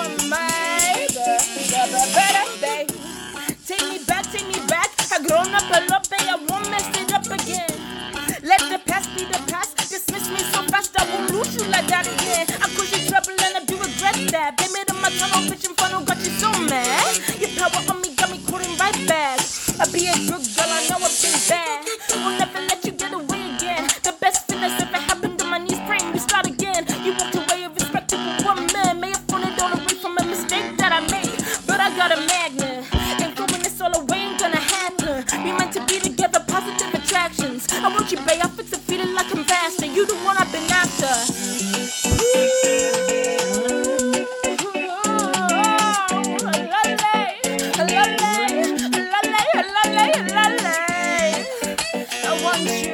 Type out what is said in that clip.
for my birthday. Take me back, take me back. I grown up a lot, but I won't mess it up again. Let the past be the past. Dismiss me so fast, I won't lose you like that again. I cause you trouble and I do regret that. Blame it on my tunnel, bitch, and funnel got you so mad. Your power on me got me quoting right back. I be a good got a magnet. And throwing this all away ain't gonna happen. We meant to be together, positive attractions. I want you, babe. I fix it, feeling like I'm faster. You the one I've been after. Ooh. want you.